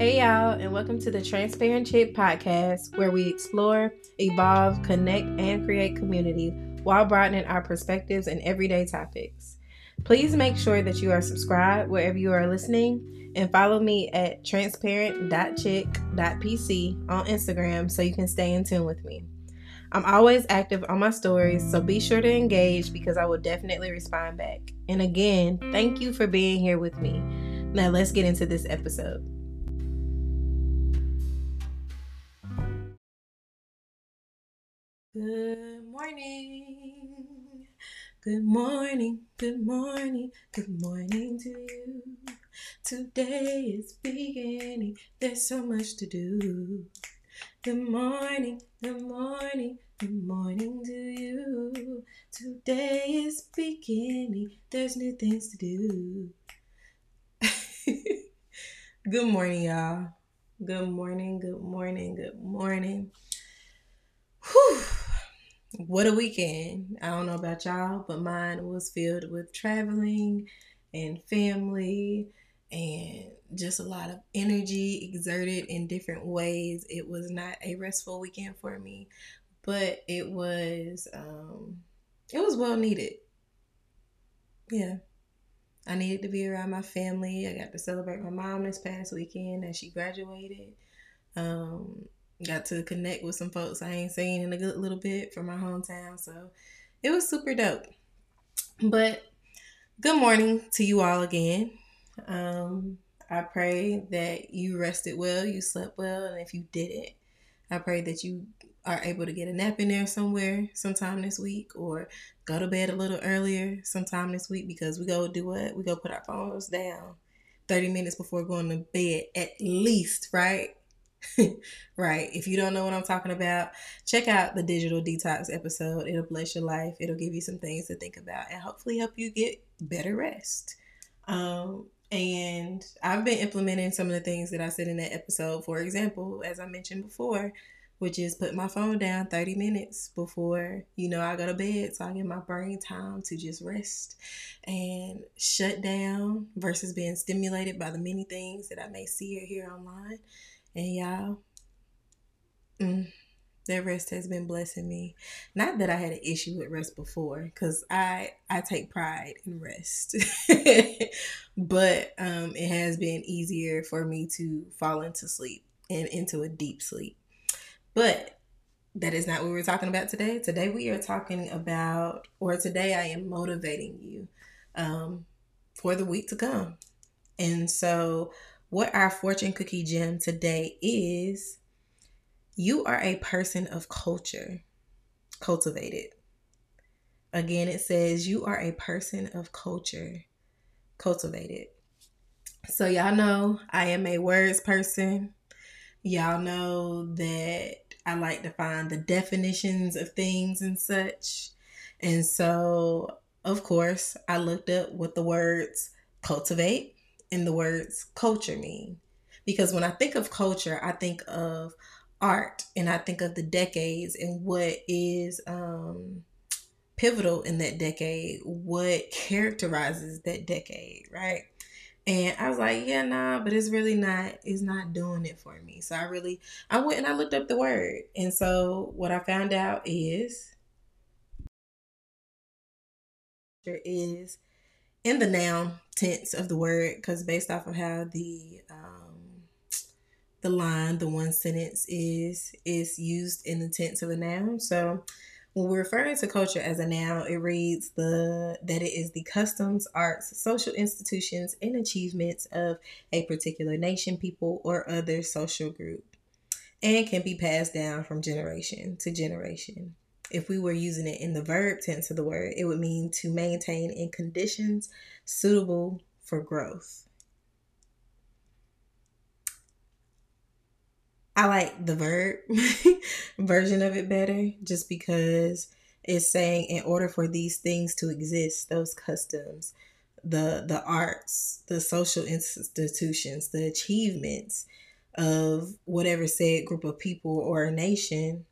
Hey, y'all, and welcome to the Transparent Chick podcast, where we explore, evolve, connect, and create community while broadening our perspectives and everyday topics. Please make sure that you are subscribed wherever you are listening and follow me at transparent.chick.pc on Instagram so you can stay in tune with me. I'm always active on my stories, so be sure to engage because I will definitely respond back. And again, thank you for being here with me. Now, let's get into this episode. Good morning. Good morning. Good morning. Good morning to you. Today is beginning. There's so much to do. Good morning. Good morning. Good morning to you. Today is beginning. There's new things to do. good morning, y'all. Good morning. Good morning. Good morning. Whew. What a weekend. I don't know about y'all, but mine was filled with traveling and family and just a lot of energy exerted in different ways. It was not a restful weekend for me, but it was um it was well needed. Yeah. I needed to be around my family. I got to celebrate my mom this past weekend as she graduated. Um got to connect with some folks I ain't seen in a good little bit from my hometown. So it was super dope. But good morning to you all again. Um, I pray that you rested well, you slept well, and if you didn't, I pray that you are able to get a nap in there somewhere sometime this week or go to bed a little earlier sometime this week because we go do what? We go put our phones down 30 minutes before going to bed at least, right? right. If you don't know what I'm talking about, check out the digital detox episode. It'll bless your life. It'll give you some things to think about and hopefully help you get better rest. Um, and I've been implementing some of the things that I said in that episode. For example, as I mentioned before, which is put my phone down 30 minutes before, you know, I go to bed so I get my brain time to just rest and shut down versus being stimulated by the many things that I may see or hear online. And y'all, mm, that rest has been blessing me. Not that I had an issue with rest before, because I I take pride in rest, but um, it has been easier for me to fall into sleep and into a deep sleep. But that is not what we're talking about today. Today we are talking about, or today I am motivating you um, for the week to come. And so what our fortune cookie gem today is you are a person of culture, cultivated. Again, it says you are a person of culture, cultivated. So, y'all know I am a words person. Y'all know that I like to find the definitions of things and such. And so, of course, I looked up what the words cultivate and the words culture mean. Because when I think of culture, I think of art and I think of the decades and what is um, pivotal in that decade, what characterizes that decade, right? And I was like, yeah, nah, but it's really not, it's not doing it for me. So I really, I went and I looked up the word. And so what I found out is, there is in the noun tense of the word because based off of how the um, the line, the one sentence is is used in the tense of a noun. So when we're referring to culture as a noun, it reads the that it is the customs, arts, social institutions, and achievements of a particular nation, people, or other social group, and can be passed down from generation to generation if we were using it in the verb tense of the word, it would mean to maintain in conditions suitable for growth. I like the verb version of it better just because it's saying in order for these things to exist, those customs, the the arts, the social institutions, the achievements of whatever said group of people or a nation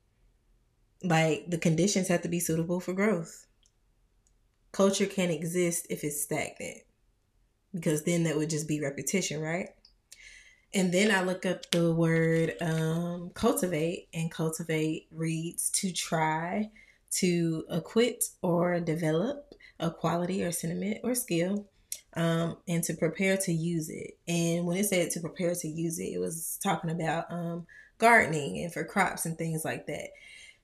like the conditions have to be suitable for growth. Culture can't exist if it's stagnant because then that would just be repetition, right? And then I look up the word um, cultivate, and cultivate reads to try, to acquit or develop a quality or sentiment or skill, um, and to prepare to use it. And when it said to prepare to use it, it was talking about um, gardening and for crops and things like that.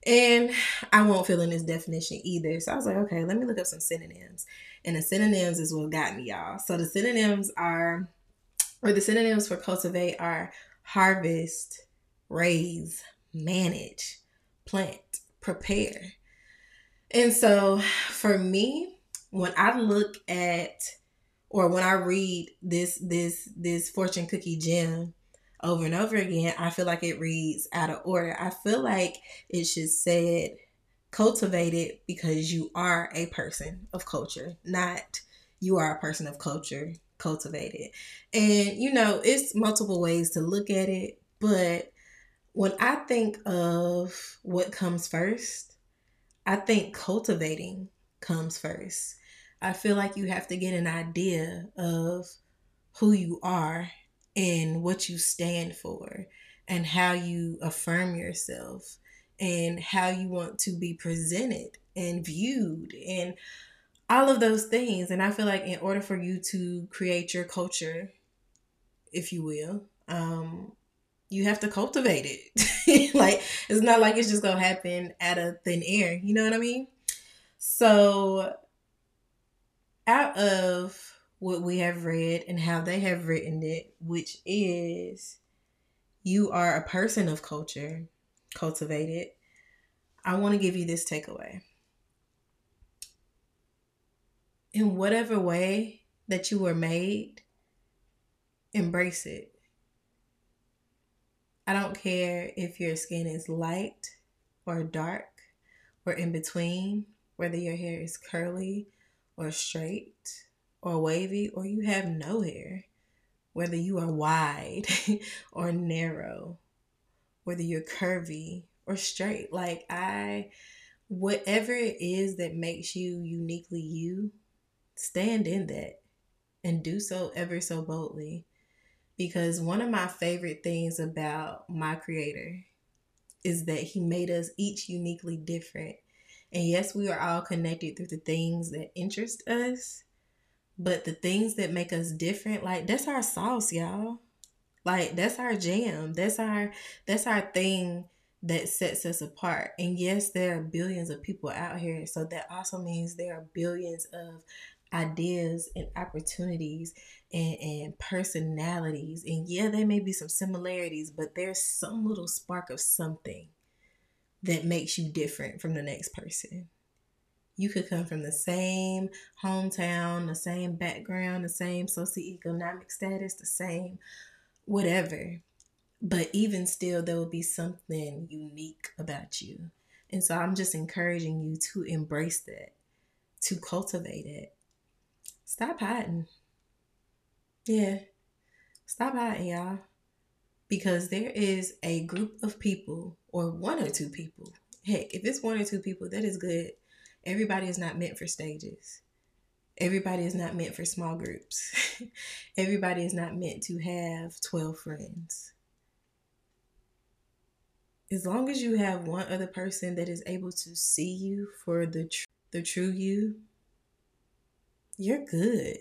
And I won't fill in this definition either. So I was like, okay, let me look up some synonyms. And the synonyms is what got me, y'all. So the synonyms are or the synonyms for cultivate are harvest, raise, manage, plant, prepare. And so for me, when I look at or when I read this this this fortune cookie gem over and over again, I feel like it reads out of order. I feel like it should say cultivated because you are a person of culture, not you are a person of culture cultivated. And you know, it's multiple ways to look at it, but when I think of what comes first, I think cultivating comes first. I feel like you have to get an idea of who you are and what you stand for and how you affirm yourself and how you want to be presented and viewed and all of those things. And I feel like in order for you to create your culture, if you will, um, you have to cultivate it. like it's not like it's just gonna happen out of thin air. You know what I mean? So out of what we have read and how they have written it, which is you are a person of culture, cultivated. I want to give you this takeaway in whatever way that you were made, embrace it. I don't care if your skin is light or dark or in between, whether your hair is curly or straight or wavy or you have no hair, whether you are wide or narrow, whether you're curvy or straight. Like, I, whatever it is that makes you uniquely you, stand in that and do so ever so boldly. Because one of my favorite things about my creator is that he made us each uniquely different. And yes, we are all connected through the things that interest us, but the things that make us different, like that's our sauce, y'all. Like that's our jam. That's our that's our thing that sets us apart. And yes, there are billions of people out here, so that also means there are billions of ideas and opportunities and, and personalities. And yeah, there may be some similarities, but there's some little spark of something that makes you different from the next person. You could come from the same hometown, the same background, the same socioeconomic status, the same whatever. But even still, there will be something unique about you. And so I'm just encouraging you to embrace that, to cultivate it, Stop hiding. Yeah. Stop hiding, y'all. Because there is a group of people, or one or two people. Heck, if it's one or two people, that is good. Everybody is not meant for stages. Everybody is not meant for small groups. Everybody is not meant to have 12 friends. As long as you have one other person that is able to see you for the tr- the true you, you're good.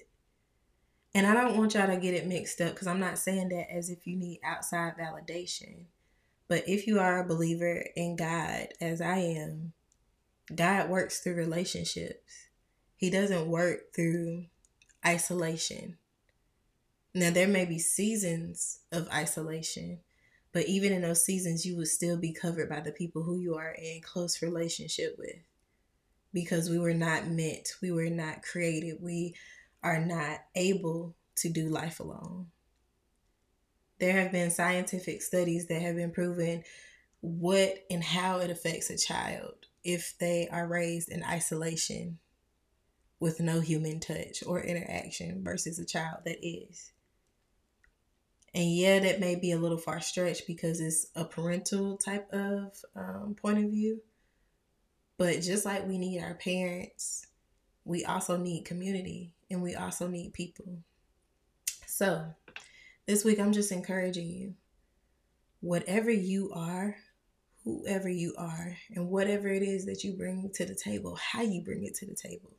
And I don't want y'all to get it mixed up because I'm not saying that as if you need outside validation. But if you are a believer in God, as I am, God works through relationships. He doesn't work through isolation. Now, there may be seasons of isolation, but even in those seasons, you will still be covered by the people who you are in close relationship with because we were not meant, we were not created, we are not able to do life alone. There have been scientific studies that have been proven what and how it affects a child if they are raised in isolation with no human touch or interaction versus a child that is. And yeah, that may be a little far stretched because it's a parental type of um, point of view. But just like we need our parents, we also need community and we also need people. So, This week, I'm just encouraging you. Whatever you are, whoever you are, and whatever it is that you bring to the table, how you bring it to the table.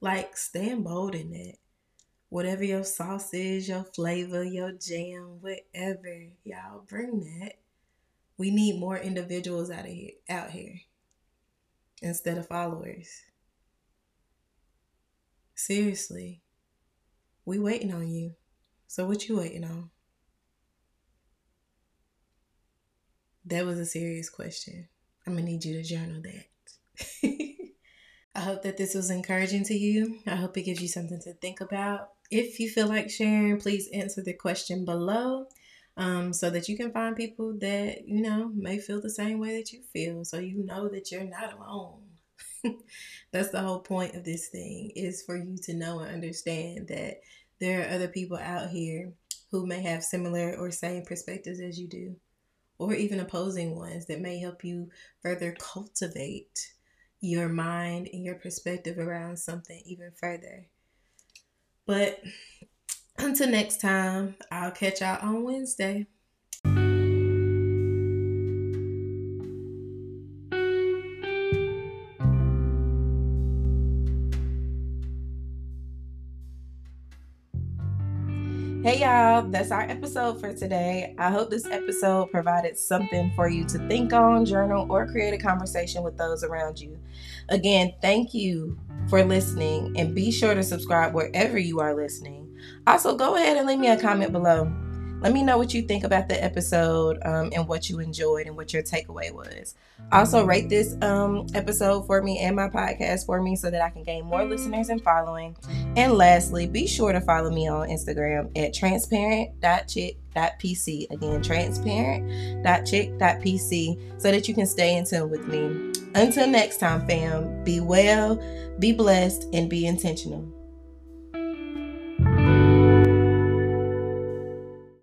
Like, stand bold in that. Whatever your sauce is, your flavor, your jam, whatever, y'all bring that. We need more individuals out of here, out here, instead of followers. Seriously, we waiting on you. So what you waiting on? That was a serious question. I'm gonna need you to journal that. I hope that this was encouraging to you. I hope it gives you something to think about. If you feel like sharing, please answer the question below um, so that you can find people that, you know, may feel the same way that you feel. So you know that you're not alone. That's the whole point of this thing is for you to know and understand that there are other people out here who may have similar or same perspectives as you do, or even opposing ones that may help you further cultivate your mind and your perspective around something even further. But until next time, I'll catch y'all on Wednesday. Hey y'all, that's our episode for today. I hope this episode provided something for you to think on, journal, or create a conversation with those around you. Again, thank you for listening and be sure to subscribe wherever you are listening. Also, go ahead and leave me a comment below. Let me know what you think about the episode um, and what you enjoyed and what your takeaway was. Also, rate this um, episode for me and my podcast for me so that I can gain more listeners and following. And lastly, be sure to follow me on Instagram at transparent.chick.pc. Again, transparent.chick.pc so that you can stay in tune with me. Until next time, fam, be well, be blessed, and be intentional.